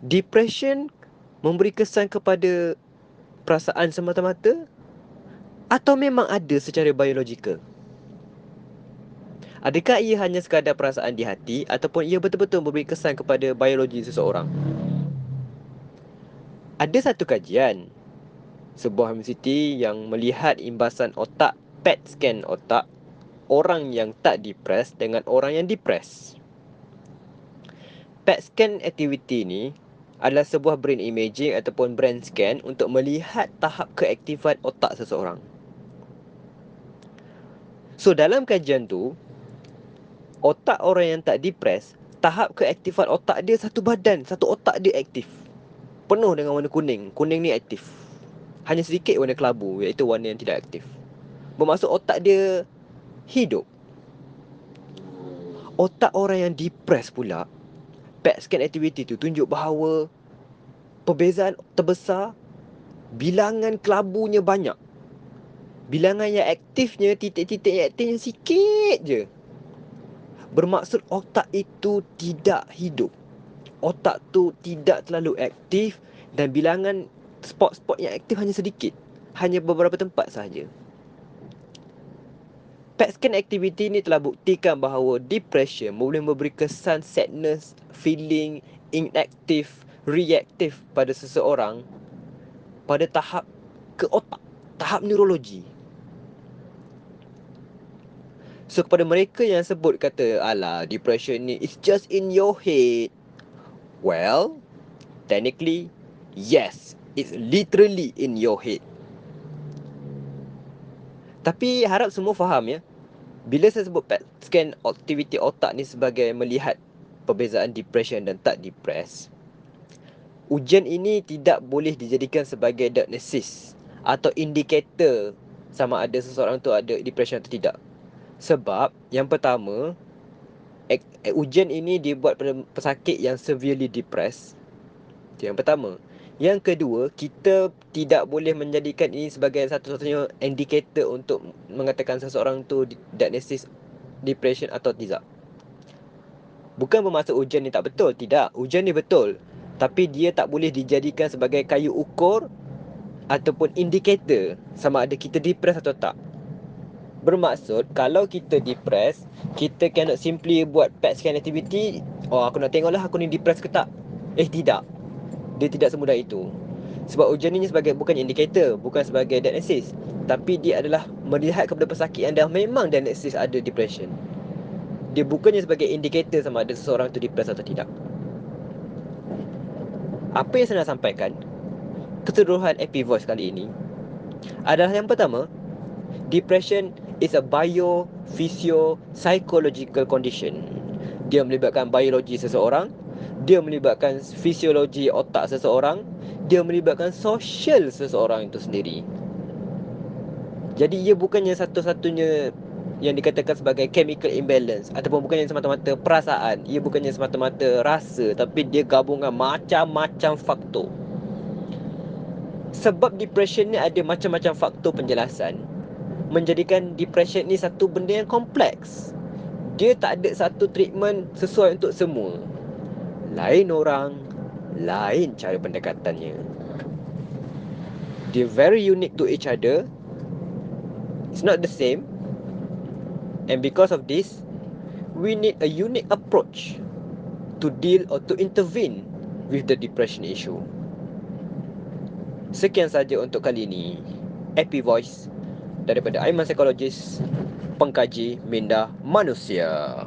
depression memberi kesan kepada perasaan semata-mata atau memang ada secara biologikal? Adakah ia hanya sekadar perasaan di hati ataupun ia betul-betul memberi kesan kepada biologi seseorang? Ada satu kajian sebuah universiti yang melihat imbasan otak PET scan otak orang yang tak depres dengan orang yang depres. PET scan activity ni adalah sebuah brain imaging ataupun brain scan untuk melihat tahap keaktifan otak seseorang. So dalam kajian tu, otak orang yang tak depres, tahap keaktifan otak dia satu badan, satu otak dia aktif. Penuh dengan warna kuning. Kuning ni aktif. Hanya sedikit warna kelabu iaitu warna yang tidak aktif. Bermaksud otak dia hidup. Otak orang yang depres pula, PET scan activity tu tunjuk bahawa perbezaan terbesar bilangan kelabunya banyak. Bilangan yang aktifnya titik-titik yang aktifnya sikit je bermaksud otak itu tidak hidup. Otak tu tidak terlalu aktif dan bilangan spot-spot yang aktif hanya sedikit. Hanya beberapa tempat sahaja. PET scan activity ni telah buktikan bahawa depression boleh memberi kesan sadness, feeling, inactive, reactive pada seseorang pada tahap ke otak, tahap neurologi. So kepada mereka yang sebut kata Alah depression ni It's just in your head Well Technically Yes It's literally in your head Tapi harap semua faham ya Bila saya sebut PET scan activity otak ni sebagai melihat Perbezaan depression dan tak depres Ujian ini tidak boleh dijadikan sebagai diagnosis Atau indikator sama ada seseorang tu ada depression atau tidak sebab yang pertama ujian ini dibuat pada pesakit yang severely depressed. Itu yang pertama. Yang kedua, kita tidak boleh menjadikan ini sebagai satu-satunya indikator untuk mengatakan seseorang tu diagnosis depression atau tidak. Bukan bermaksud ujian ni tak betul, tidak. Ujian ni betul. Tapi dia tak boleh dijadikan sebagai kayu ukur ataupun indikator sama ada kita depressed atau tak. Bermaksud kalau kita depressed Kita cannot simply buat PET scan activity Oh aku nak tengok lah aku ni depressed ke tak Eh tidak Dia tidak semudah itu. Sebab ujian ini sebagai bukan indikator Bukan sebagai diagnosis. Tapi dia adalah melihat kepada pesakit yang dah memang diagnosis ada depression. Dia bukannya sebagai indikator sama ada seseorang tu depressed atau tidak. Apa yang saya nak sampaikan? Keseluruhan Epi Voice kali ini Adalah yang pertama Depression is a bio, physio, psychological condition. Dia melibatkan biologi seseorang, dia melibatkan fisiologi otak seseorang, dia melibatkan sosial seseorang itu sendiri. Jadi ia bukannya satu-satunya yang dikatakan sebagai chemical imbalance ataupun bukannya semata-mata perasaan, ia bukannya semata-mata rasa tapi dia gabungan macam-macam faktor. Sebab depression ni ada macam-macam faktor penjelasan menjadikan depression ni satu benda yang kompleks. Dia tak ada satu treatment sesuai untuk semua. Lain orang, lain cara pendekatannya. Dia very unique to each other. It's not the same. And because of this, we need a unique approach to deal or to intervene with the depression issue. Sekian saja untuk kali ini. Happy Voice daripada Aiman Psikologis Pengkaji Minda Manusia.